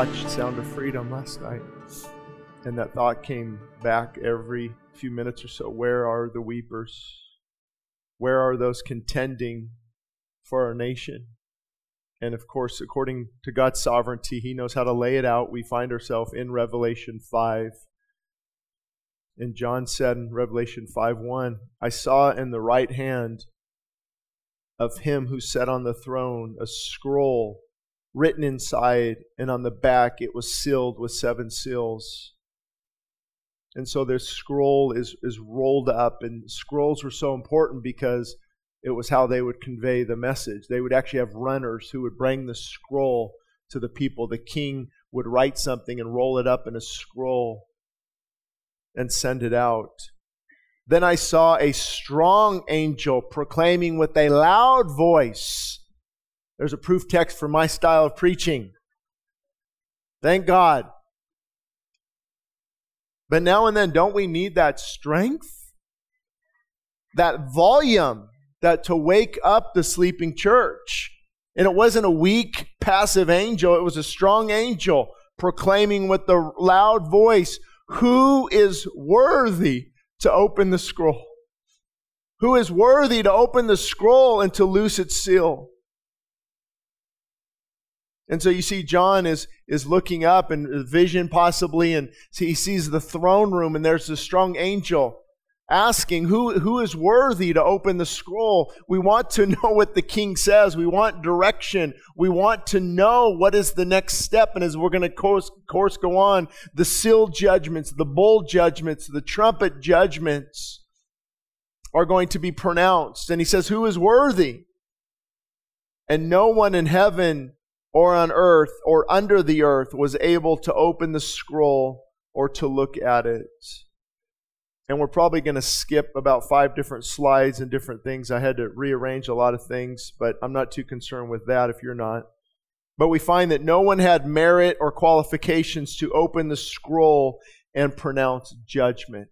watched Sound of Freedom last night, and that thought came back every few minutes or so. Where are the weepers? Where are those contending for our nation? And of course, according to God's sovereignty, He knows how to lay it out. We find ourselves in Revelation 5. And John said in Revelation 5 1, I saw in the right hand of him who sat on the throne a scroll written inside, and on the back it was sealed with seven seals. And so this scroll is, is rolled up, and scrolls were so important because it was how they would convey the message. They would actually have runners who would bring the scroll to the people. The king would write something and roll it up in a scroll and send it out. Then I saw a strong angel proclaiming with a loud voice. There's a proof text for my style of preaching. Thank God. But now and then, don't we need that strength? That volume that to wake up the sleeping church. And it wasn't a weak, passive angel, it was a strong angel proclaiming with the loud voice, Who is worthy to open the scroll? Who is worthy to open the scroll and to loose its seal? And so you see, John is, is looking up and vision possibly, and he sees the throne room, and there's a strong angel asking who, who is worthy to open the scroll. We want to know what the king says. We want direction. We want to know what is the next step. And as we're going to course, course go on, the seal judgments, the bowl judgments, the trumpet judgments are going to be pronounced. And he says, Who is worthy? And no one in heaven or on earth or under the earth was able to open the scroll or to look at it and we're probably going to skip about five different slides and different things. I had to rearrange a lot of things, but I'm not too concerned with that if you're not. But we find that no one had merit or qualifications to open the scroll and pronounce judgment.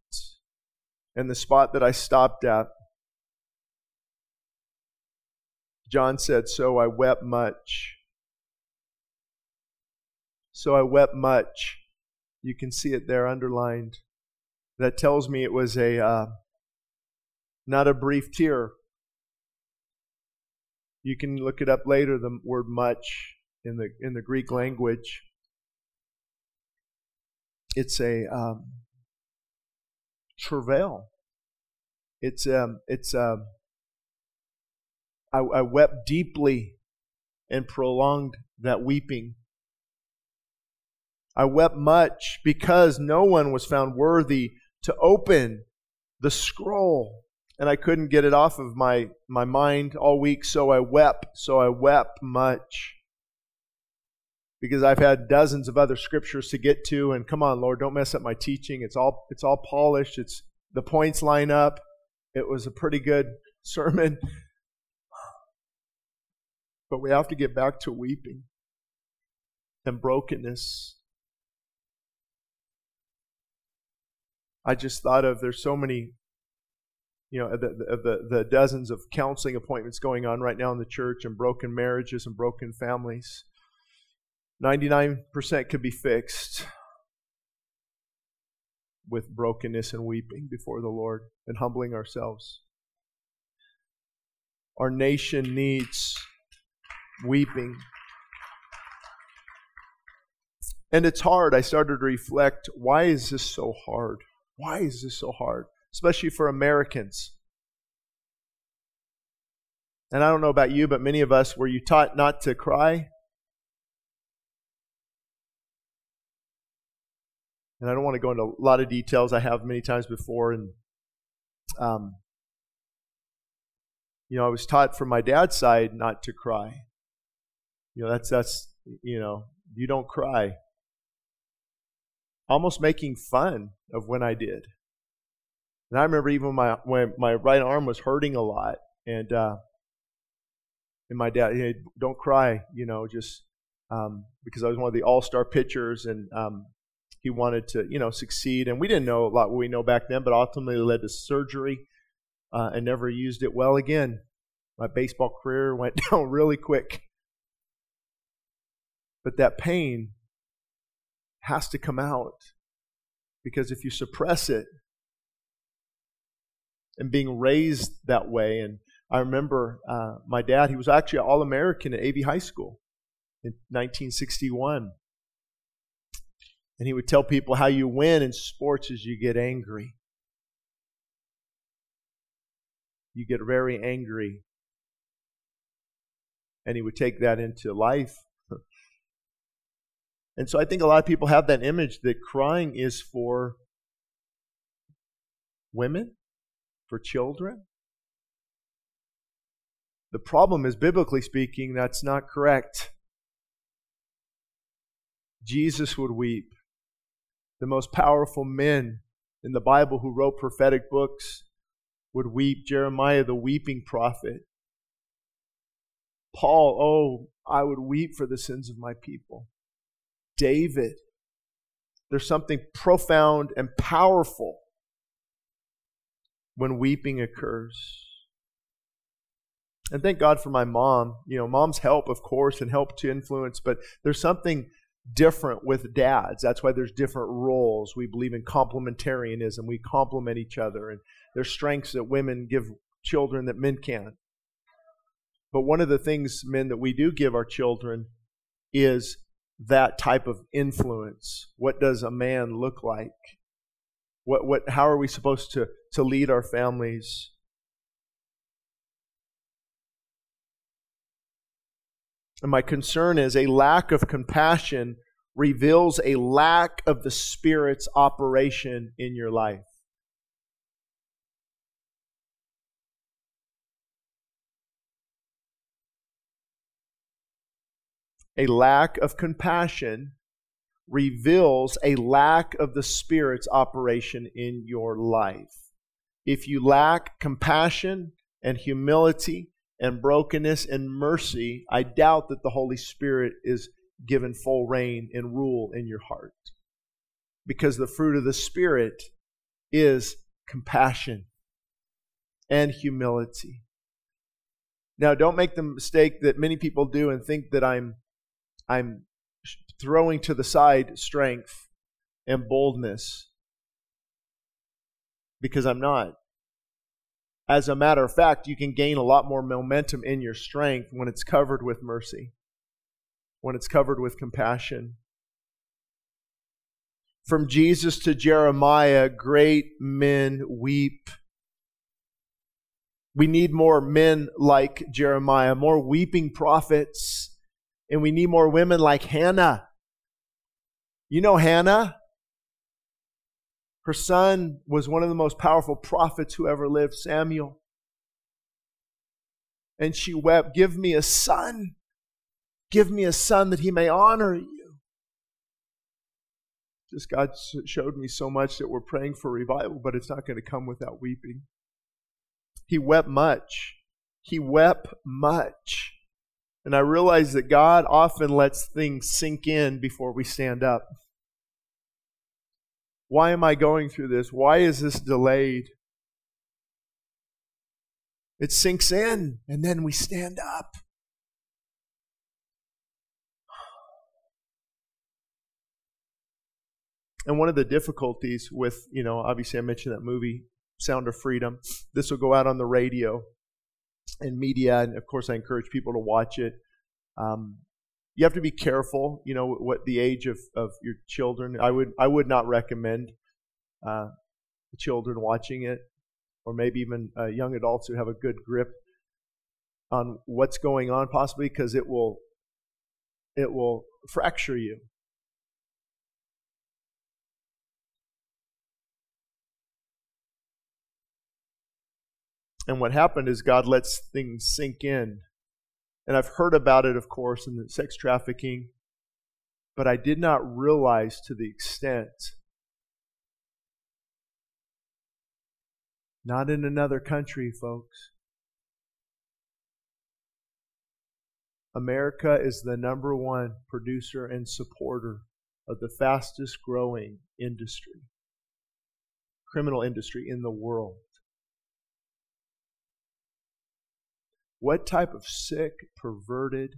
And the spot that I stopped at, John said, So I wept much. So I wept much. You can see it there underlined that tells me it was a uh, not a brief tear. You can look it up later. The word "much" in the in the Greek language. It's a um, travail. It's um, it's um, I, I wept deeply and prolonged that weeping. I wept much because no one was found worthy to open the scroll. And I couldn't get it off of my, my mind all week, so I wept. So I wept much. Because I've had dozens of other scriptures to get to, and come on, Lord, don't mess up my teaching. It's all it's all polished. It's the points line up. It was a pretty good sermon. But we have to get back to weeping and brokenness I just thought of there's so many, you know, the, the, the dozens of counseling appointments going on right now in the church and broken marriages and broken families. 99% could be fixed with brokenness and weeping before the Lord and humbling ourselves. Our nation needs weeping. And it's hard. I started to reflect why is this so hard? Why is this so hard? Especially for Americans. And I don't know about you, but many of us, were you taught not to cry? And I don't want to go into a lot of details. I have many times before. And, um, you know, I was taught from my dad's side not to cry. You know, that's, that's, you know, you don't cry almost making fun of when I did. And I remember even my when my right arm was hurting a lot, and uh, and my dad, hey, don't cry, you know, just um, because I was one of the all star pitchers, and um, he wanted to, you know, succeed. And we didn't know a lot what we know back then, but ultimately led to surgery, uh, and never used it well again. My baseball career went down really quick. But that pain has to come out. Because if you suppress it, and being raised that way, and I remember uh, my dad, he was actually All American at AV High School in 1961. And he would tell people how you win in sports is you get angry. You get very angry. And he would take that into life. And so I think a lot of people have that image that crying is for women, for children. The problem is, biblically speaking, that's not correct. Jesus would weep the most powerful men in the Bible who wrote prophetic books would weep. Jeremiah, the weeping prophet. Paul, oh, I would weep for the sins of my people. David, there's something profound and powerful when weeping occurs. And thank God for my mom. You know, mom's help, of course, and help to influence, but there's something different with dads. That's why there's different roles. We believe in complementarianism. We complement each other, and there's strengths that women give children that men can't. But one of the things, men, that we do give our children is that type of influence. What does a man look like? What, what, how are we supposed to, to lead our families? And my concern is a lack of compassion reveals a lack of the Spirit's operation in your life. A lack of compassion reveals a lack of the Spirit's operation in your life. If you lack compassion and humility and brokenness and mercy, I doubt that the Holy Spirit is given full reign and rule in your heart. Because the fruit of the Spirit is compassion and humility. Now, don't make the mistake that many people do and think that I'm, I'm throwing to the side strength and boldness because I'm not. As a matter of fact, you can gain a lot more momentum in your strength when it's covered with mercy, when it's covered with compassion. From Jesus to Jeremiah, great men weep. We need more men like Jeremiah, more weeping prophets, and we need more women like Hannah. You know Hannah? Her son was one of the most powerful prophets who ever lived, Samuel. And she wept, Give me a son. Give me a son that he may honor you. Just God showed me so much that we're praying for revival, but it's not going to come without weeping. He wept much. He wept much. And I realize that God often lets things sink in before we stand up. Why am I going through this? Why is this delayed? It sinks in, and then we stand up. And one of the difficulties with, you know, obviously I mentioned that movie, Sound of Freedom. This will go out on the radio and media, and of course I encourage people to watch it. Um, you have to be careful, you know, what the age of, of your children. I would I would not recommend uh, children watching it, or maybe even uh, young adults who have a good grip on what's going on, possibly because it will it will fracture you. And what happened is God lets things sink in and I've heard about it, of course, in the sex trafficking, but I did not realize to the extent. Not in another country, folks. America is the number one producer and supporter of the fastest growing industry, criminal industry in the world. What type of sick, perverted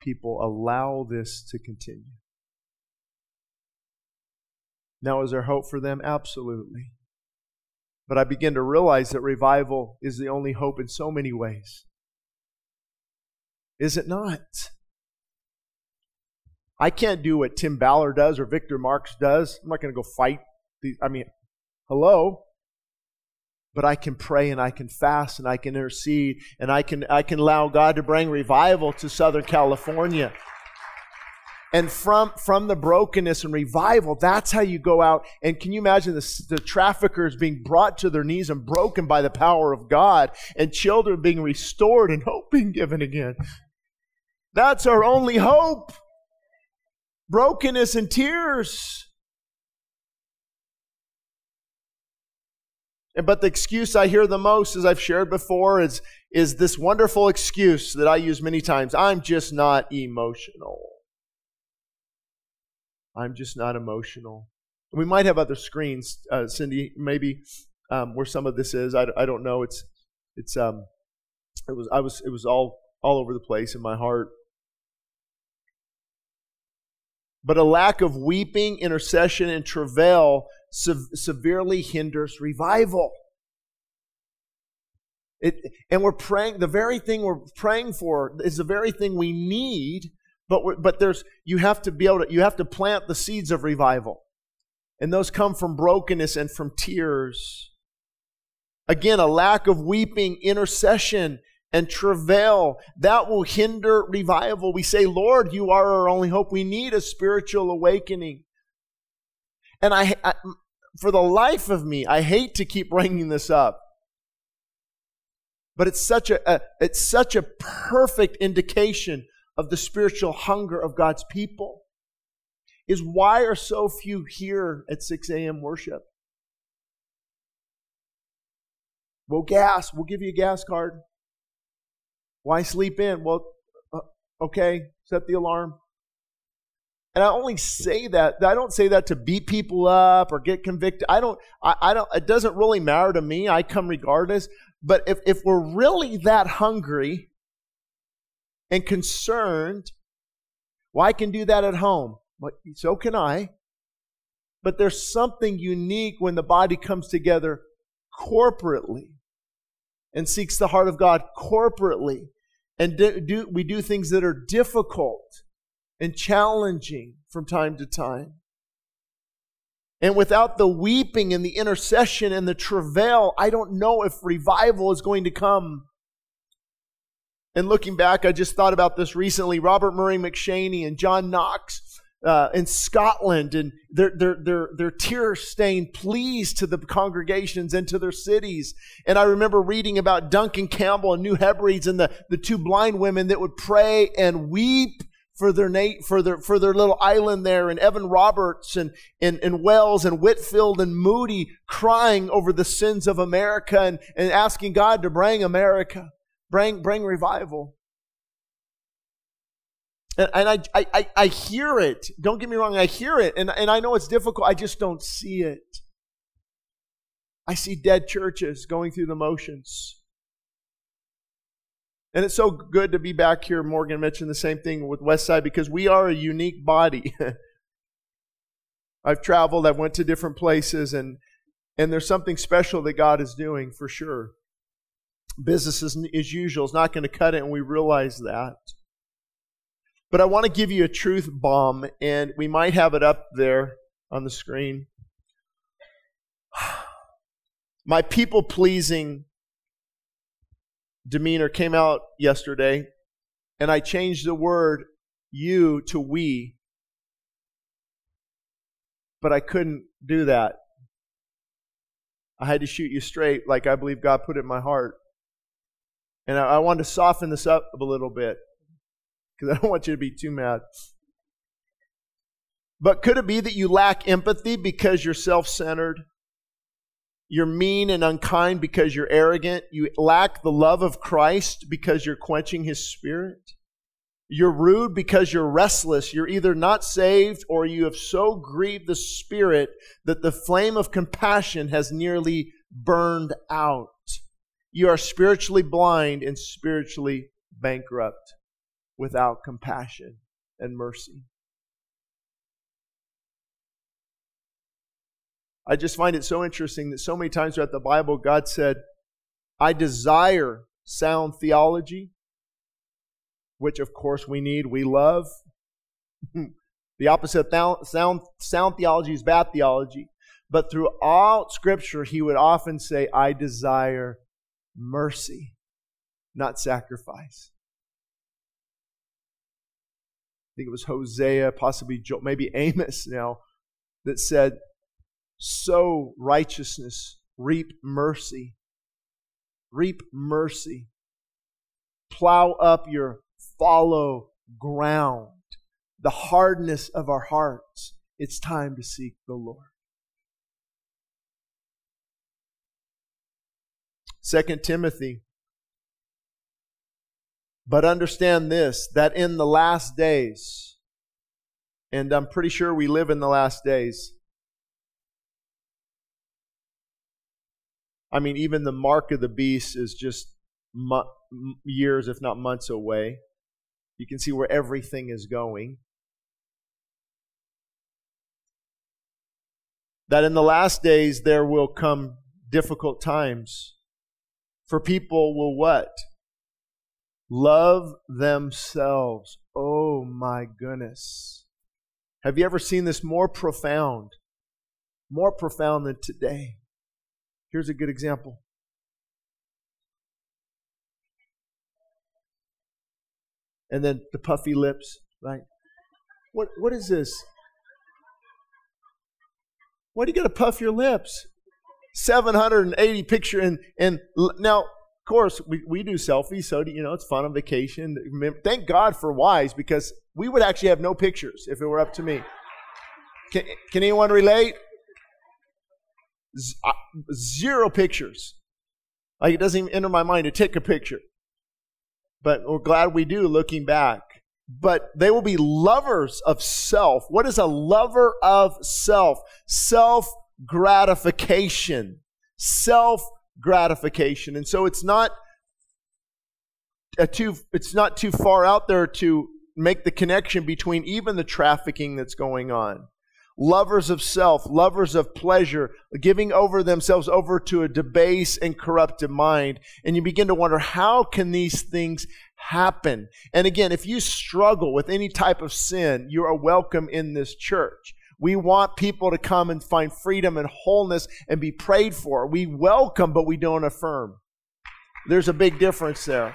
people allow this to continue? Now, is there hope for them? Absolutely. But I begin to realize that revival is the only hope in so many ways. Is it not? I can't do what Tim Ballard does or Victor Marx does. I'm not going to go fight. These, I mean, hello? But I can pray and I can fast and I can intercede and I can, I can allow God to bring revival to Southern California. And from, from the brokenness and revival, that's how you go out. And can you imagine the, the traffickers being brought to their knees and broken by the power of God, and children being restored and hope being given again? That's our only hope. Brokenness and tears. But the excuse I hear the most, as I've shared before, is, is this wonderful excuse that I use many times I'm just not emotional. I'm just not emotional. We might have other screens, uh, Cindy, maybe um, where some of this is. I, I don't know. It's it's um it was I was it was all all over the place in my heart. But a lack of weeping, intercession, and travail se- severely hinders revival. It, and we're praying, the very thing we're praying for is the very thing we need but, but there's, you have to be able to, you have to plant the seeds of revival. And those come from brokenness and from tears. Again, a lack of weeping, intercession, and travail that will hinder revival. We say, Lord, you are our only hope. We need a spiritual awakening. And I, I for the life of me, I hate to keep bringing this up. But it's such a, a, it's such a perfect indication of the spiritual hunger of God's people is why are so few here at 6 a.m. worship? Well, gas, we'll give you a gas card. Why sleep in? Well, uh, okay, set the alarm. And I only say that, I don't say that to beat people up or get convicted. I don't, I, I don't, it doesn't really matter to me. I come regardless. But if, if we're really that hungry, and concerned. Well, I can do that at home. But so can I. But there's something unique when the body comes together corporately and seeks the heart of God corporately. And do, do, we do things that are difficult and challenging from time to time. And without the weeping and the intercession and the travail, I don't know if revival is going to come. And looking back, I just thought about this recently. Robert Murray M'Cheyne and John Knox uh, in Scotland, and their their their their tear stained pleas to the congregations and to their cities. And I remember reading about Duncan Campbell and New Hebrides and the the two blind women that would pray and weep for their for their for their little island there, and Evan Roberts and, and and Wales and Whitefield and Moody crying over the sins of America and, and asking God to bring America. Bring, bring revival. And, and I, I, I hear it. Don't get me wrong, I hear it. And, and I know it's difficult. I just don't see it. I see dead churches going through the motions. And it's so good to be back here. Morgan mentioned the same thing with Westside because we are a unique body. I've traveled, I've went to different places, and and there's something special that God is doing for sure business as, as usual is not going to cut it, and we realize that. But I want to give you a truth bomb, and we might have it up there on the screen. My people pleasing demeanor came out yesterday, and I changed the word you to we. But I couldn't do that. I had to shoot you straight, like I believe God put it in my heart. And I, I want to soften this up a little bit because I don't want you to be too mad. But could it be that you lack empathy because you're self centered? You're mean and unkind because you're arrogant. You lack the love of Christ because you're quenching his spirit. You're rude because you're restless. You're either not saved or you have so grieved the spirit that the flame of compassion has nearly burned out. You are spiritually blind and spiritually bankrupt without compassion and mercy. I just find it so interesting that so many times throughout the Bible, God said, I desire sound theology, which of course we need, we love. the opposite of sound, sound theology is bad theology. But throughout Scripture, he would often say, I desire mercy, not sacrifice. I think it was Hosea, possibly Joel, maybe Amos now, that said, Sow righteousness, reap mercy. Reap mercy. Plow up your fallow ground, the hardness of our hearts. It's time to seek the Lord. Second Timothy. But understand this that in the last days, and I'm pretty sure we live in the last days. I mean, even the mark of the beast is just years, if not months away. You can see where everything is going. That in the last days there will come difficult times. For people will what? Love themselves. Oh my goodness. Have you ever seen this more profound? More profound than today. Here's a good example. And then the puffy lips, right? What what is this? Why do you got to puff your lips? 780 picture and and now of course we, we do selfies so do, you know it's fun on vacation thank god for wise because we would actually have no pictures if it were up to me can, can anyone relate Uh, zero pictures like it doesn't even enter my mind to take a picture but we're glad we do looking back but they will be lovers of self what is a lover of self self gratification. Self gratification. And so it's not a too it's not too far out there to make the connection between even the trafficking that's going on. Lovers of self, lovers of pleasure, giving over themselves over to a debased and corrupted mind. And you begin to wonder, how can these things happen? And again, if you struggle with any type of sin, you are welcome in this church. We want people to come and find freedom and wholeness and be prayed for. We welcome, but we don't affirm. There's a big difference there.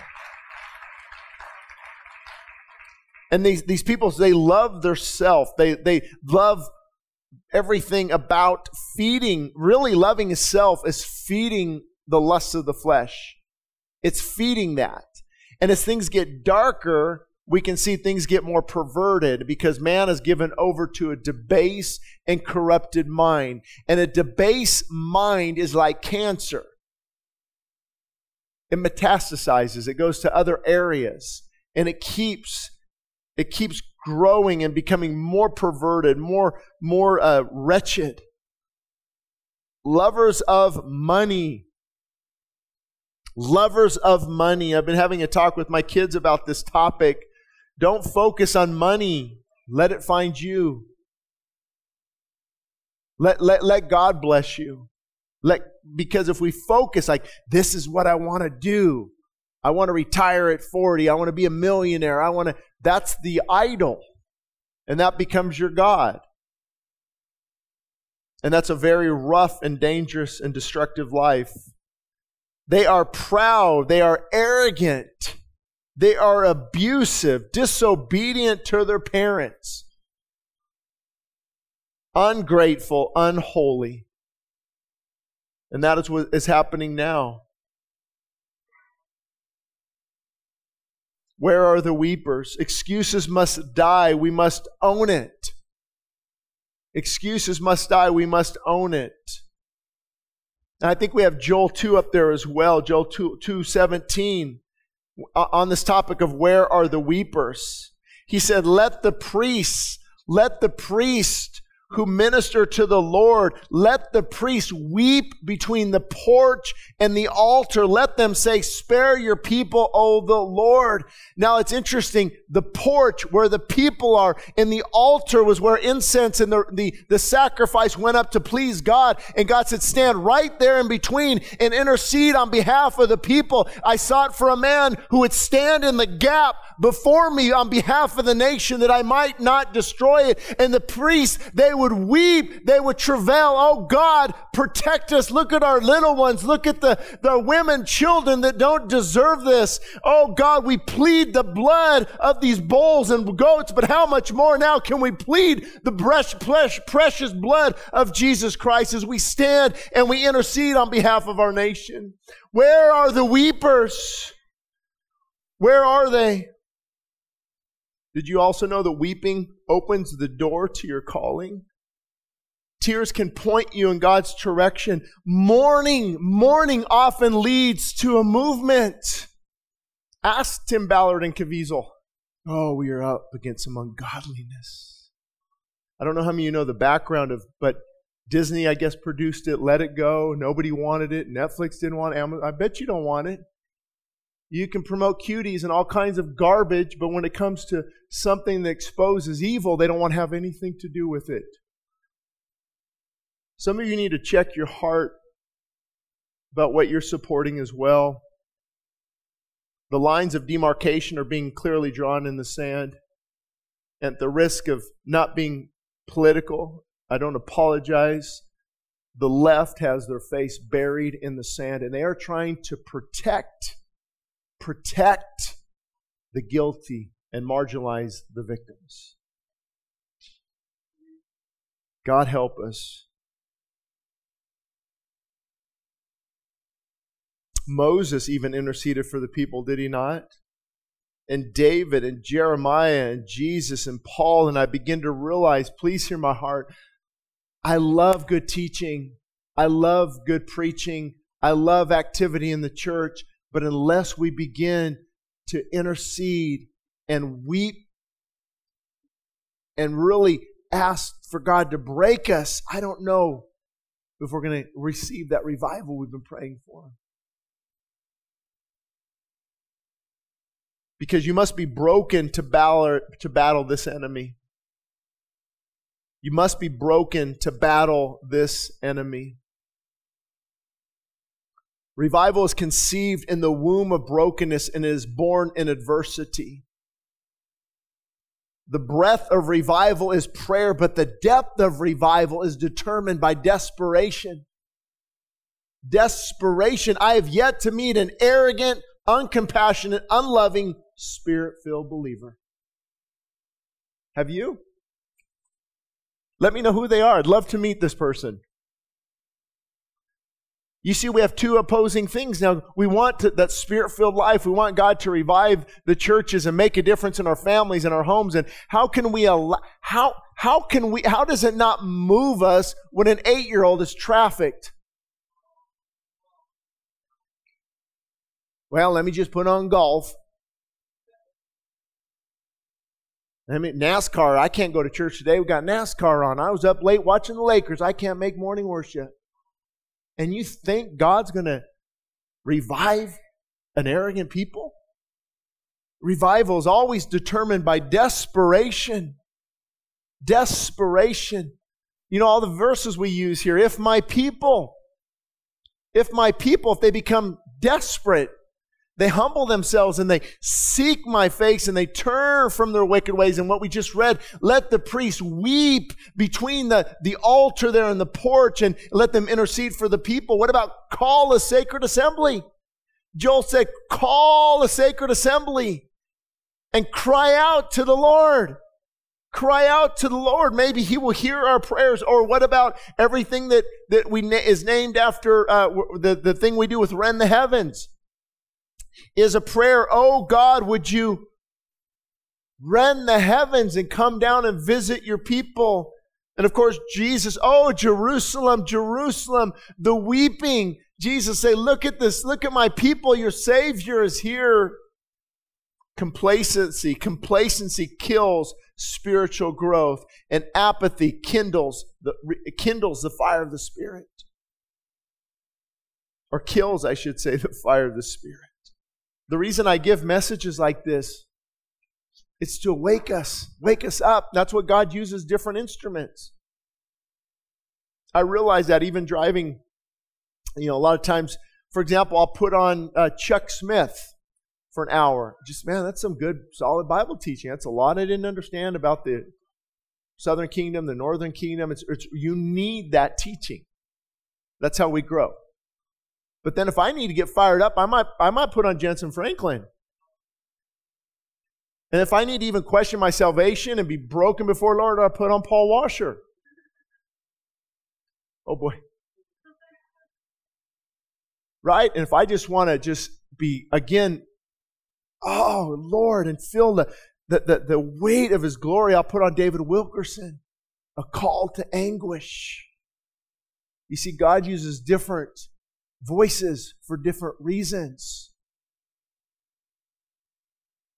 And these, these people, they love their self. They, they love everything about feeding. Really loving self is feeding the lusts of the flesh. It's feeding that. And as things get darker, we can see things get more perverted because man is given over to a debased and corrupted mind. And a debased mind is like cancer. It metastasizes, it goes to other areas, and it keeps it keeps growing and becoming more perverted, more more uh, wretched. Lovers of money lovers of money. I've been having a talk with my kids about this topic don't focus on money. Let it find you. Let, let, let God bless you. Let, because if we focus like, this is what I want to do. I want to retire at 40. I want to be a millionaire. I want to, that's the idol. And that becomes your God. And that's a very rough and dangerous and destructive life. They are proud. They are arrogant. They are abusive, disobedient to their parents, ungrateful, unholy. And that is what is happening now. Where are the weepers? Excuses must die. We must own it. Excuses must die. We must own it. And I think we have Joel 2 up there as well. Joel 2, 2 17 on this topic of where are the weepers. He said, let the priests, let the priest who minister to the Lord. Let the priests weep between the porch and the altar. Let them say, spare your people, O the Lord. Now it's interesting. The porch where the people are and the altar was where incense and the, the, the sacrifice went up to please God. And God said, stand right there in between and intercede on behalf of the people. I sought for a man who would stand in the gap before me on behalf of the nation that I might not destroy it. And the priests, they would weep, they would travail, oh God, protect us. Look at our little ones. Look at the, the women, children that don't deserve this. Oh God, we plead the blood of these bulls and goats, but how much more now can we plead the precious blood of Jesus Christ as we stand and we intercede on behalf of our nation? Where are the weepers? Where are they? Did you also know that weeping opens the door to your calling? Tears can point you in God's direction. Mourning, mourning often leads to a movement. Ask Tim Ballard and Caviezel. Oh, we are up against some ungodliness. I don't know how many of you know the background of, but Disney, I guess, produced it, let it go. Nobody wanted it. Netflix didn't want it. I bet you don't want it. You can promote cuties and all kinds of garbage, but when it comes to something that exposes evil, they don't want to have anything to do with it. Some of you need to check your heart about what you're supporting as well. The lines of demarcation are being clearly drawn in the sand. At the risk of not being political, I don't apologize. The left has their face buried in the sand, and they are trying to protect protect the guilty and marginalize the victims. God help us. Moses even interceded for the people, did he not? And David and Jeremiah and Jesus and Paul, and I begin to realize, please hear my heart. I love good teaching. I love good preaching. I love activity in the church. But unless we begin to intercede and weep and really ask for God to break us, I don't know if we're going to receive that revival we've been praying for. Because you must be broken to battle, to battle this enemy. You must be broken to battle this enemy. Revival is conceived in the womb of brokenness and is born in adversity. The breath of revival is prayer, but the depth of revival is determined by desperation. Desperation. I have yet to meet an arrogant, uncompassionate, unloving, spirit filled believer. Have you? Let me know who they are. I'd love to meet this person. You see, we have two opposing things now. We want to, that spirit filled life. We want God to revive the churches and make a difference in our families and our homes. And how can we allow, how, how can we, how does it not move us when an eight year old is trafficked? Well, let me just put on golf. I mean, NASCAR, I can't go to church today. We got NASCAR on. I was up late watching the Lakers. I can't make morning worship and you think God's going to revive an arrogant people? Revival is always determined by desperation. Desperation. You know, all the verses we use here. If my people, if my people, if they become desperate, they humble themselves and they seek my face and they turn from their wicked ways. And what we just read, let the priests weep between the, the altar there and the porch and let them intercede for the people. What about call a sacred assembly? Joel said, call a sacred assembly and cry out to the Lord. Cry out to the Lord. Maybe He will hear our prayers. Or what about everything that, that we na- is named after uh, the, the thing we do with rend the heavens? Is a prayer, Oh God, would you rend the heavens and come down and visit your people? And of course, Jesus, oh, Jerusalem, Jerusalem, the weeping. Jesus say, look at this, look at my people, your Savior is here. Complacency, complacency kills spiritual growth, and apathy kindles the, kindles the fire of the Spirit. Or kills, I should say, the fire of the Spirit. The reason I give messages like this it's to wake us, wake us up. That's what God uses different instruments. I realize that even driving, you know, a lot of times, for example, I'll put on uh, Chuck Smith for an hour. Just, man, that's some good, solid Bible teaching. That's a lot I didn't understand about the Southern Kingdom, the Northern Kingdom. It's, it's, you need that teaching. That's how we grow. But then if I need to get fired up, I might, I might put on Jentezen Franklin. And if I need to even question my salvation and be broken before Lord, I put on Paul Washer. Oh boy. Right? And if I just want to just be again, oh Lord, and feel the, the, the, the weight of his glory, I'll put on David Wilkerson. A call to anguish. You see, God uses different voices for different reasons.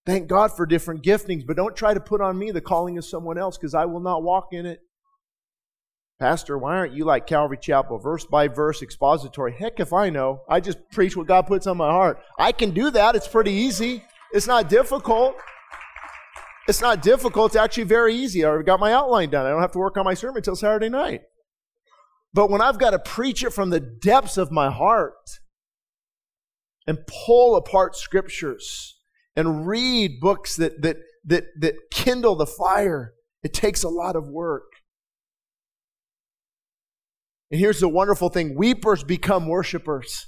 Thank God for different giftings, but don't try to put on me the calling of someone else because I will not walk in it. Pastor, why aren't you like Calvary Chapel, verse by verse expository? Heck if I know. I just preach what God puts on my heart. I can do that. It's pretty easy. It's not difficult. It's not difficult. It's actually very easy. I already got my outline done. I don't have to work on my sermon until Saturday night. But when I've got to preach it from the depths of my heart and pull apart scriptures, and read books that, that, that, that kindle the fire. It takes a lot of work. And here's the wonderful thing weepers become worshipers.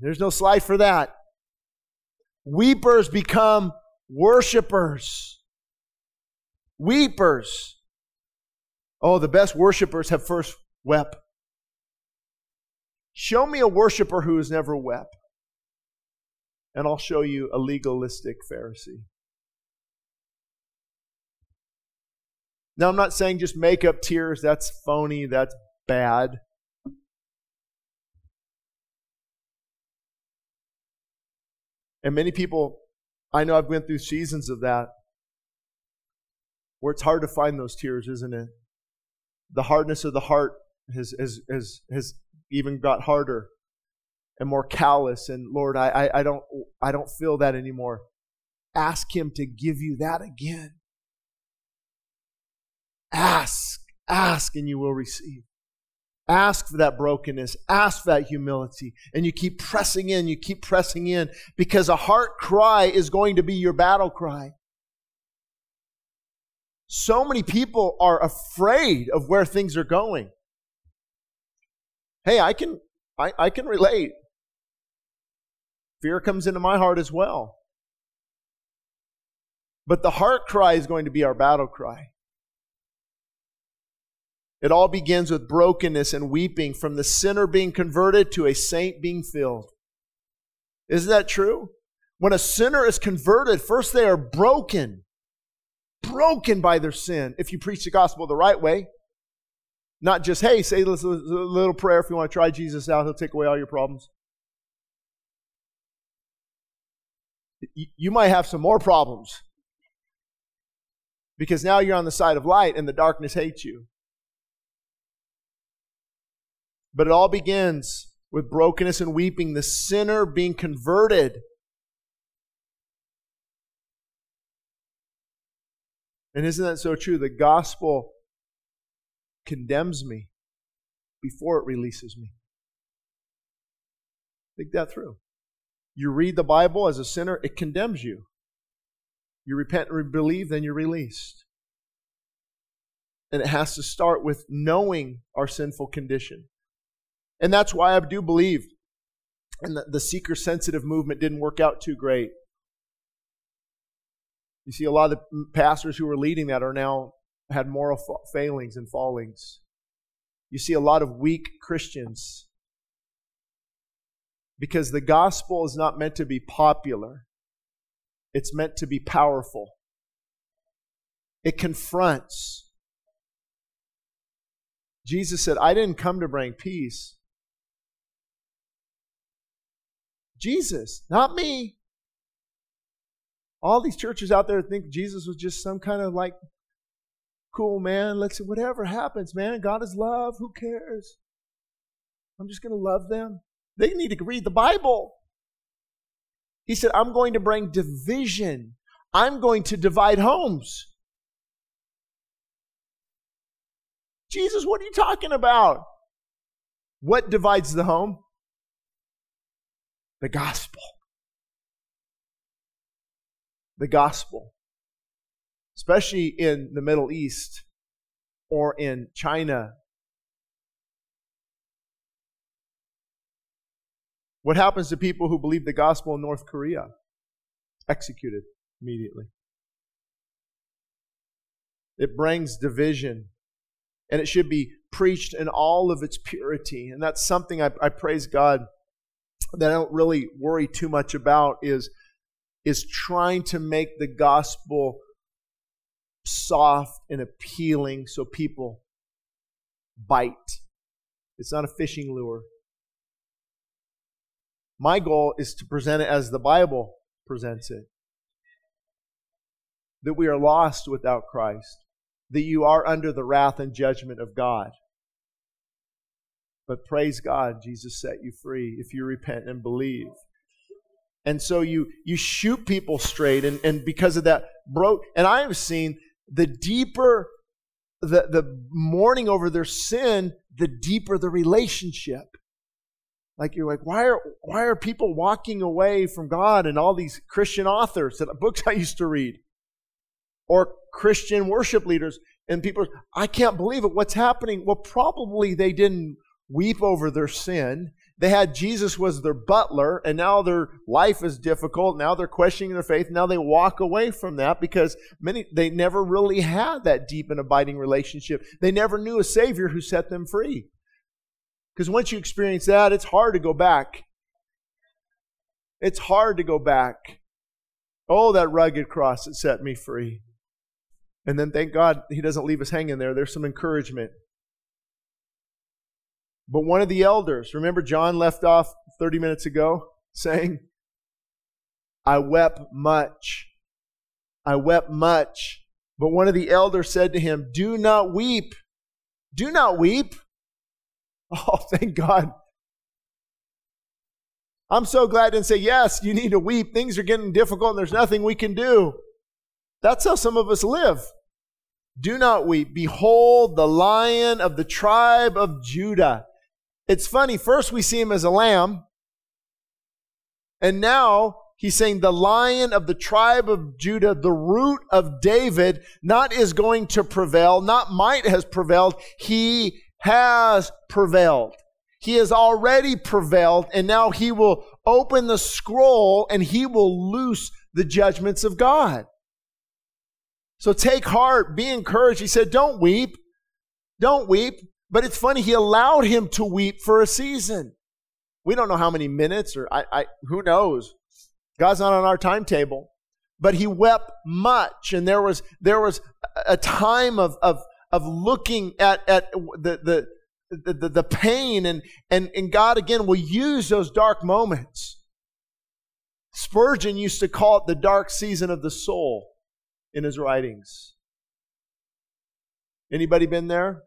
There's no slide for that. Weepers become worshipers. Weepers. Oh, the best worshipers have first wept. Show me a worshiper who has never wept and I'll show you a legalistic Pharisee. Now, I'm not saying just make up tears. That's phony. That's bad. And many people, I know I've been through seasons of that where it's hard to find those tears, isn't it? The hardness of the heart has, has, has, has even got harder and more callous and Lord, I, I, I don't I don't feel that anymore. Ask him to give you that again. Ask, ask, and you will receive. Ask for that brokenness, ask for that humility, and you keep pressing in, you keep pressing in, because a heart cry is going to be your battle cry. So many people are afraid of where things are going. Hey, I can I, I can relate. Fear comes into my heart as well. But the heart cry is going to be our battle cry. It all begins with brokenness and weeping from the sinner being converted to a saint being filled. Isn't that true? When a sinner is converted, first they are broken, broken by their sin. If you preach the gospel the right way, not just, hey, say a little prayer if you want to try Jesus out, he'll take away all your problems. you might have some more problems because now you're on the side of light and the darkness hates you. But it all begins with brokenness and weeping, the sinner being converted. And isn't that so true? The gospel condemns me before it releases me. Think that through. You read the Bible as a sinner, it condemns you. You repent and believe, then you're released. And it has to start with knowing our sinful condition. And that's why I do believe and the, the seeker sensitive movement didn't work out too great. You see, a lot of the pastors who were leading that are now had moral failings and fallings. You see a lot of weak Christians because the gospel is not meant to be popular, it's meant to be powerful. It confronts. Jesus said, I didn't come to bring peace. Jesus, not me. All these churches out there think Jesus was just some kind of like cool man. Let's see, whatever happens, man. God is love. Who cares? I'm just going to love them. They need to read the Bible. He said, I'm going to bring division. I'm going to divide homes. Jesus, what are you talking about? What divides the home? The gospel. The gospel. Especially in the Middle East or in China. What happens to people who believe the gospel in North Korea? Executed immediately. It brings division and it should be preached in all of its purity. And that's something I, I praise God that I don't really worry too much about is, is trying to make the gospel soft and appealing so people bite. It's not a fishing lure. My goal is to present it as the Bible presents it that we are lost without Christ that you are under the wrath and judgment of God. But praise God, Jesus set you free if you repent and believe. And so you you shoot people straight, and, and because of that, broke. And I have seen the deeper the, the mourning over their sin, the deeper the relationship. Like you're like, why are why are people walking away from God and all these Christian authors that books I used to read? or Christian worship leaders. And people, I can't believe it. What's happening? Well, probably they didn't weep over their sin. They had Jesus was their butler, and now their life is difficult. Now they're questioning their faith. Now they walk away from that because many they never really had that deep and abiding relationship. They never knew a Savior who set them free. Because once you experience that, it's hard to go back. It's hard to go back. Oh, that rugged cross that set me free. And then thank God he doesn't leave us hanging there. There's some encouragement. But one of the elders, remember John left off 30 minutes ago saying, I wept much. I wept much. But one of the elders said to him, Do not weep. Do not weep. Oh, thank God. I'm so glad didn't say, Yes, you need to weep. Things are getting difficult and there's nothing we can do. That's how some of us live. Do not weep. Behold the lion of the tribe of Judah. It's funny. First, we see him as a lamb. And now he's saying the lion of the tribe of Judah, the root of David, not is going to prevail, not might has prevailed. He has prevailed. He has already prevailed, and now he will open the scroll and he will loose the judgments of God. So take heart, be encouraged. He said, Don't weep. Don't weep. But it's funny, he allowed him to weep for a season. We don't know how many minutes or I, I who knows. God's not on our timetable. But he wept much. And there was there was a time of of of looking at at the the the, the pain and, and and God again will use those dark moments. Spurgeon used to call it the dark season of the soul in his writings. Anybody been there?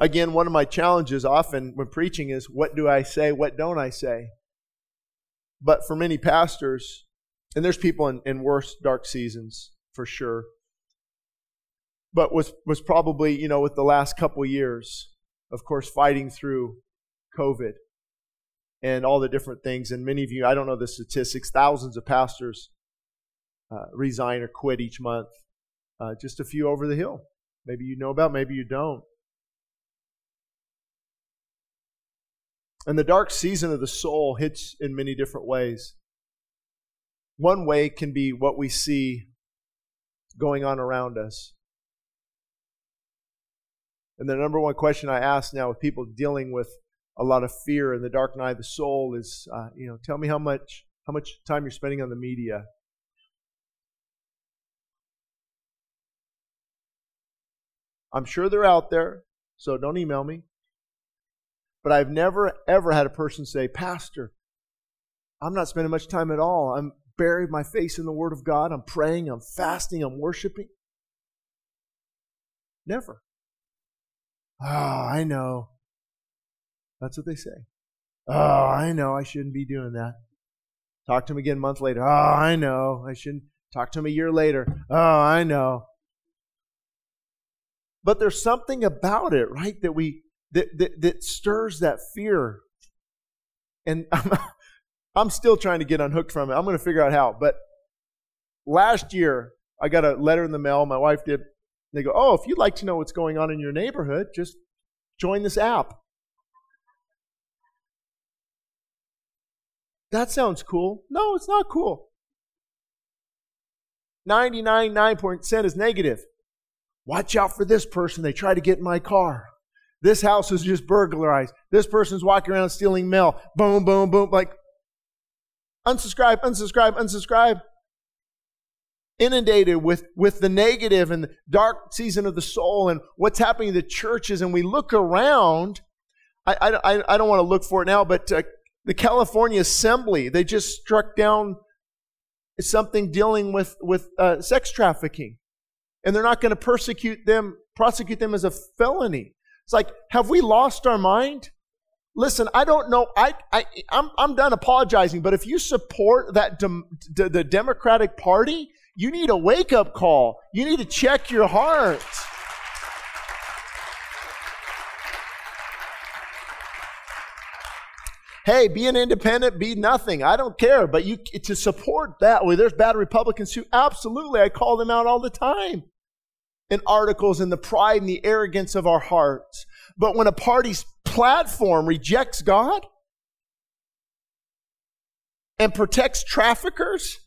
Again, one of my challenges often when preaching is what do I say, what don't I say? But for many pastors, and there's people in, in worse dark seasons for sure, but was, was probably, you know, with the last couple years, of course, fighting through COVID and all the different things. And many of you, I don't know the statistics, thousands of pastors uh, resign or quit each month. Uh, just a few over the hill. Maybe you know about, maybe you don't. And the dark season of the soul hits in many different ways. One way can be what we see going on around us. And the number one question I ask now with people dealing with a lot of fear in the dark night of the soul is, uh, you know, tell me how much how much time you're spending on the media. I'm sure they're out there, so don't email me. But I've never, ever had a person say, Pastor, I'm not spending much time at all. I'm buried my face in the Word of God. I'm praying, I'm fasting, I'm worshiping. Never. Oh, I know. That's what they say. Oh, I know I shouldn't be doing that. Talk to him again a month later. Oh, I know. I shouldn't. Talk to him a year later. Oh, I know. But there's something about it, right, that we that that, that stirs that fear. And I'm, I'm still trying to get unhooked from it. I'm going to figure out how. But last year, I got a letter in the mail. My wife did. They go, "Oh, if you'd like to know what's going on in your neighborhood, just join this app." That sounds cool. No, it's not cool. 99.9% is negative. Watch out for this person. They try to get in my car. This house is just burglarized. This person's walking around stealing mail. Boom, boom, boom. Like, unsubscribe, unsubscribe, unsubscribe. Inundated with, with the negative and the dark season of the soul and what's happening to the churches. And we look around. I, I, I don't want to look for it now, but uh, the California Assembly, they just struck down something dealing with, with uh, sex trafficking. And they're not going to persecute them, prosecute them as a felony. It's like, have we lost our mind? Listen, I don't know. I, I, I'm, I'm done apologizing, but if you support that de- the Democratic Party, you need a wake up call. You need to check your heart. Hey, be an independent, be nothing. I don't care. But you to support that way, there's bad Republicans who absolutely I call them out all the time in articles and the pride and the arrogance of our hearts. But when a party's platform rejects God and protects traffickers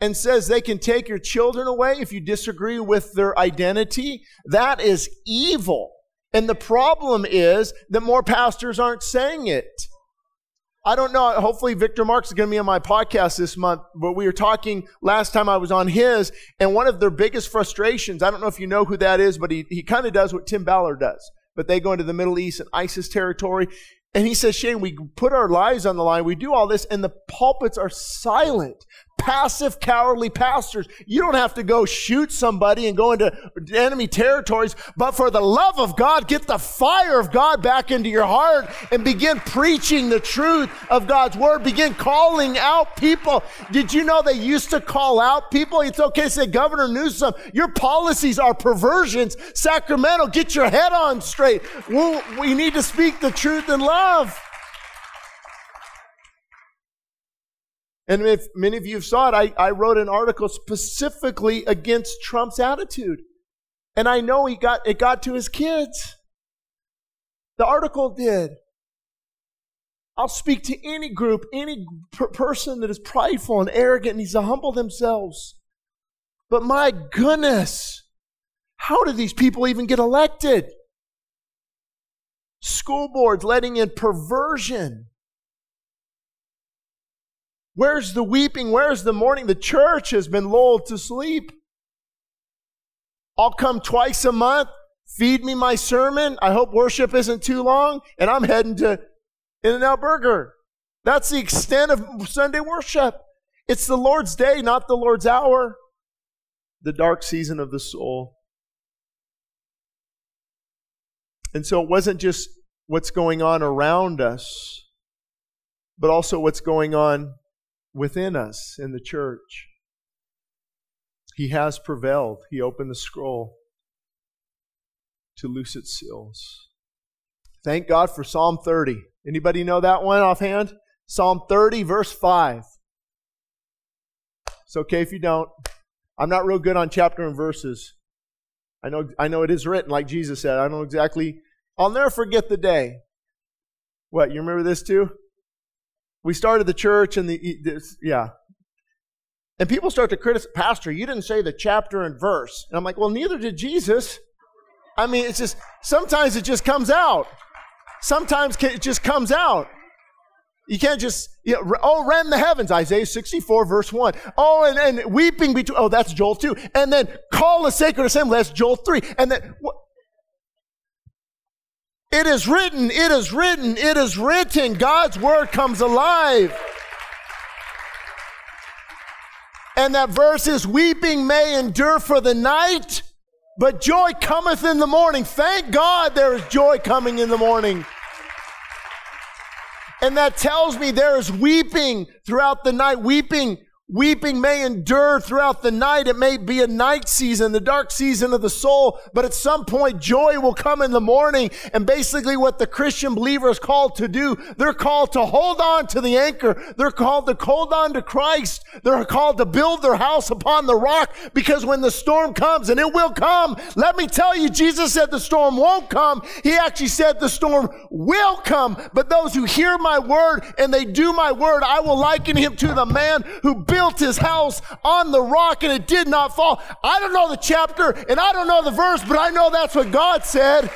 and says they can take your children away if you disagree with their identity, that is evil. And the problem is that more pastors aren't saying it. I don't know. Hopefully, Victor Marx is going to be on my podcast this month. But we were talking last time I was on his, and one of their biggest frustrations, I don't know if you know who that is, but he, he kind of does what Tim Ballard does. But they go into the Middle East and ISIS territory. And he says, Shane, we put our lives on the line. We do all this, and the pulpits are silent passive, cowardly pastors. You don't have to go shoot somebody and go into enemy territories, but for the love of God, get the fire of God back into your heart and begin preaching the truth of God's word. Begin calling out people. Did you know they used to call out people? It's okay to say, Governor Newsom, your policies are perversions. Sacramento, get your head on straight. we need to speak the truth in love. And if many of you saw it, I, I wrote an article specifically against Trump's attitude. And I know he got, it got to his kids. The article did. I'll speak to any group, any per- person that is prideful and arrogant and needs to humble themselves. But my goodness, how do these people even get elected? School boards letting in perversion. Where's the weeping? Where's the mourning? The church has been lulled to sleep. I'll come twice a month, feed me my sermon. I hope worship isn't too long, and I'm heading to In-N-Out Burger. That's the extent of Sunday worship. It's the Lord's day, not the Lord's hour. The dark season of the soul. And so it wasn't just what's going on around us, but also what's going on within us in the church. He has prevailed. He opened the scroll to loose its seals. Thank God for Psalm 30. Anybody know that one offhand? Psalm 30, verse 5. It's okay if you don't. I'm not real good on chapter and verses. I know, I know it is written, like Jesus said. I know exactly. I'll never forget the day. What, you remember this too? We started the church and the, this, yeah. And people start to criticize, Pastor, you didn't say the chapter and verse. And I'm like, well, neither did Jesus. I mean, it's just, sometimes it just comes out. Sometimes it just comes out. You can't just, you know, oh, rend the heavens, Isaiah 64, verse 1. Oh, and, and weeping between, oh, that's Joel 2. And then call a sacred assembly, that's Joel 3. And then, It is written, it is written, it is written. God's word comes alive. And that verse is weeping may endure for the night, but joy cometh in the morning. Thank God there is joy coming in the morning. And that tells me there is weeping throughout the night, weeping Weeping may endure throughout the night. It may be a night season, the dark season of the soul, but at some point joy will come in the morning. And basically what the Christian believer is called to do, they're called to hold on to the anchor. They're called to hold on to Christ. They're called to build their house upon the rock because when the storm comes, and it will come, let me tell you, Jesus said the storm won't come. He actually said the storm will come. But those who hear my word and they do my word, I will liken him to the man who built his house on the rock and it did not fall. I don't know the chapter and I don't know the verse, but I know that's what God said.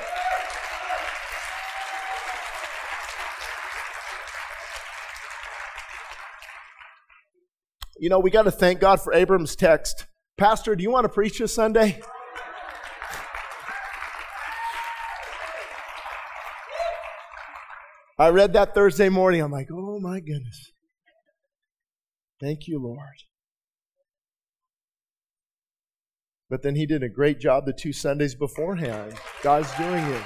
You know, we got to thank God for Abram's text. Pastor, do you want to preach this Sunday? I read that Thursday morning. I'm like, oh my goodness. Thank you, Lord. But then he did a great job the two Sundays beforehand. God's doing it.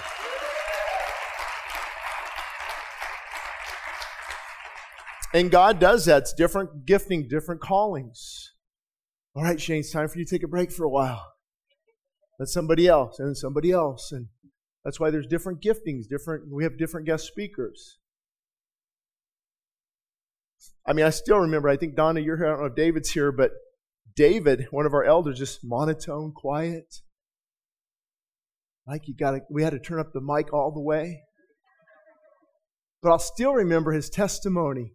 And God does that. It's different gifting, different callings. All right, Shane, it's time for you to take a break for a while. Let somebody else, and somebody else. And that's why there's different giftings, different we have different guest speakers. I mean, I still remember, I think, Donna, you're here, I don't know if David's here, but David, one of our elders, just monotone, quiet. Like you got to, we had to turn up the mic all the way. But I'll still remember his testimony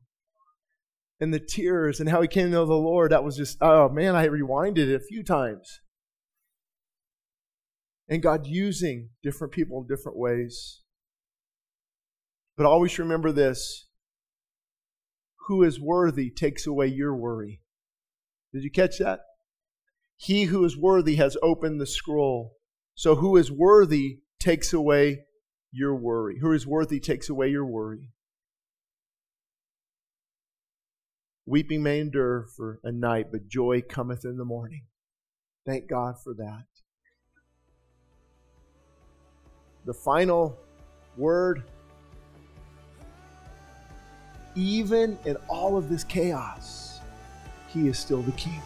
and the tears and how he came to know the Lord. That was just, oh man, I rewinded it a few times. And God using different people in different ways. But always remember this who is worthy takes away your worry. Did you catch that? He who is worthy has opened the scroll. So who is worthy takes away your worry. Who is worthy takes away your worry. Weeping may endure for a night, but joy cometh in the morning. Thank God for that. The final word even in all of this chaos, He is still the King.